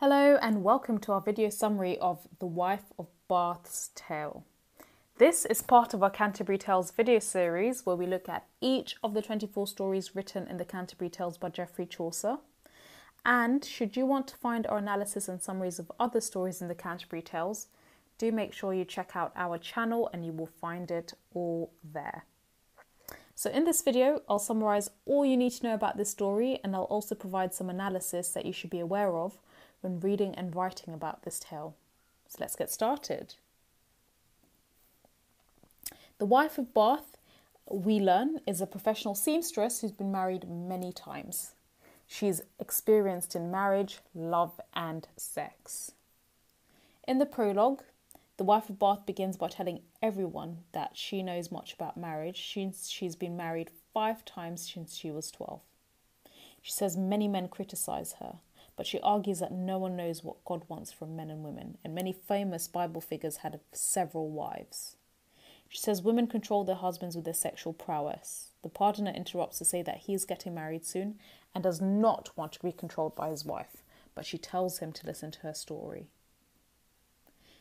Hello and welcome to our video summary of The Wife of Bath's Tale. This is part of our Canterbury Tales video series where we look at each of the 24 stories written in the Canterbury Tales by Geoffrey Chaucer. And should you want to find our analysis and summaries of other stories in the Canterbury Tales, do make sure you check out our channel and you will find it all there. So in this video, I'll summarize all you need to know about this story and I'll also provide some analysis that you should be aware of when reading and writing about this tale. So let's get started. The wife of Bath, we learn, is a professional seamstress who's been married many times. She's experienced in marriage, love, and sex. In the prologue, the wife of Bath begins by telling everyone that she knows much about marriage. She's, she's been married five times since she was 12. She says many men criticize her, but she argues that no one knows what God wants from men and women, and many famous Bible figures had several wives. She says women control their husbands with their sexual prowess. The pardoner interrupts to say that he is getting married soon and does not want to be controlled by his wife, but she tells him to listen to her story.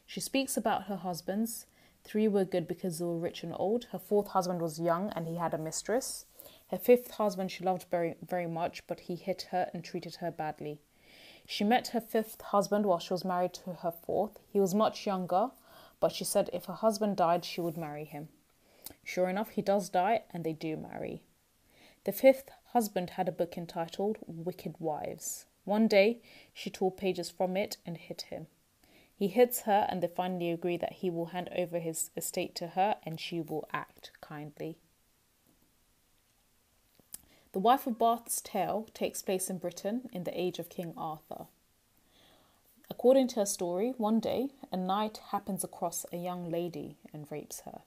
She speaks about her husbands. Three were good because they were rich and old. Her fourth husband was young and he had a mistress. Her fifth husband she loved very, very much, but he hit her and treated her badly. She met her fifth husband while she was married to her fourth. He was much younger, but she said if her husband died, she would marry him. Sure enough, he does die, and they do marry. The fifth husband had a book entitled Wicked Wives. One day, she tore pages from it and hit him. He hits her, and they finally agree that he will hand over his estate to her and she will act kindly. The Wife of Bath's tale takes place in Britain in the age of King Arthur. According to her story, one day a knight happens across a young lady and rapes her.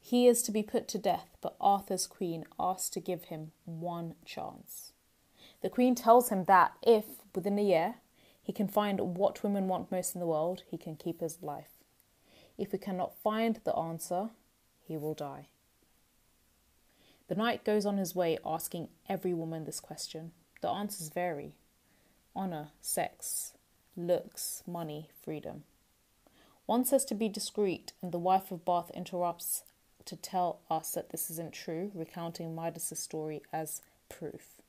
He is to be put to death, but Arthur's queen asks to give him one chance. The queen tells him that if, within a year, he can find what women want most in the world, he can keep his life. If he cannot find the answer, he will die. The knight goes on his way asking every woman this question. The answers vary honour, sex, looks, money, freedom. One says to be discreet, and the wife of Bath interrupts to tell us that this isn't true, recounting Midas's story as proof.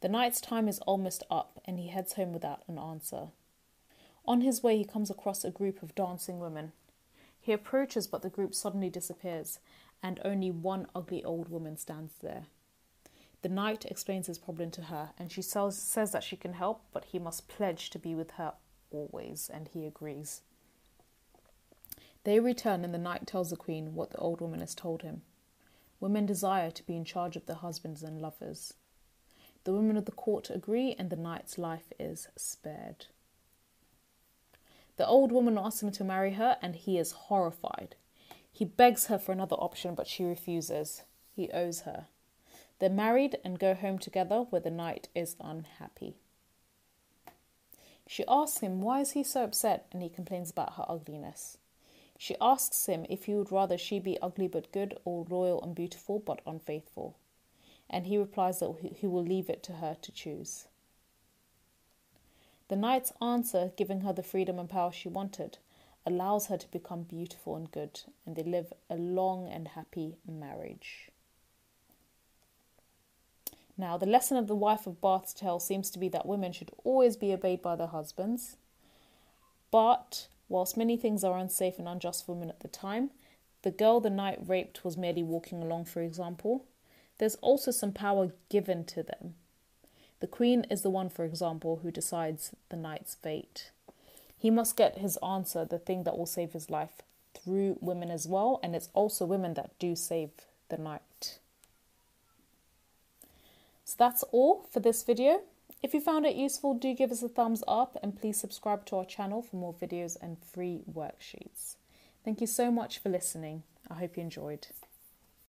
The knight's time is almost up, and he heads home without an answer. On his way, he comes across a group of dancing women. He approaches, but the group suddenly disappears, and only one ugly old woman stands there. The knight explains his problem to her, and she says, says that she can help, but he must pledge to be with her always, and he agrees. They return, and the knight tells the queen what the old woman has told him. Women desire to be in charge of their husbands and lovers. The women of the court agree, and the knight's life is spared. The old woman asks him to marry her, and he is horrified. He begs her for another option, but she refuses. He owes her. They're married and go home together, where the knight is unhappy. She asks him why is he so upset, and he complains about her ugliness. She asks him if he would rather she be ugly but good, or royal and beautiful but unfaithful. And he replies that he will leave it to her to choose. The knight's answer, giving her the freedom and power she wanted, allows her to become beautiful and good, and they live a long and happy marriage. Now, the lesson of the wife of Bath's tale seems to be that women should always be obeyed by their husbands. But whilst many things are unsafe and unjust for women at the time, the girl the knight raped was merely walking along, for example. There's also some power given to them. The queen is the one, for example, who decides the knight's fate. He must get his answer, the thing that will save his life, through women as well, and it's also women that do save the knight. So that's all for this video. If you found it useful, do give us a thumbs up and please subscribe to our channel for more videos and free worksheets. Thank you so much for listening. I hope you enjoyed.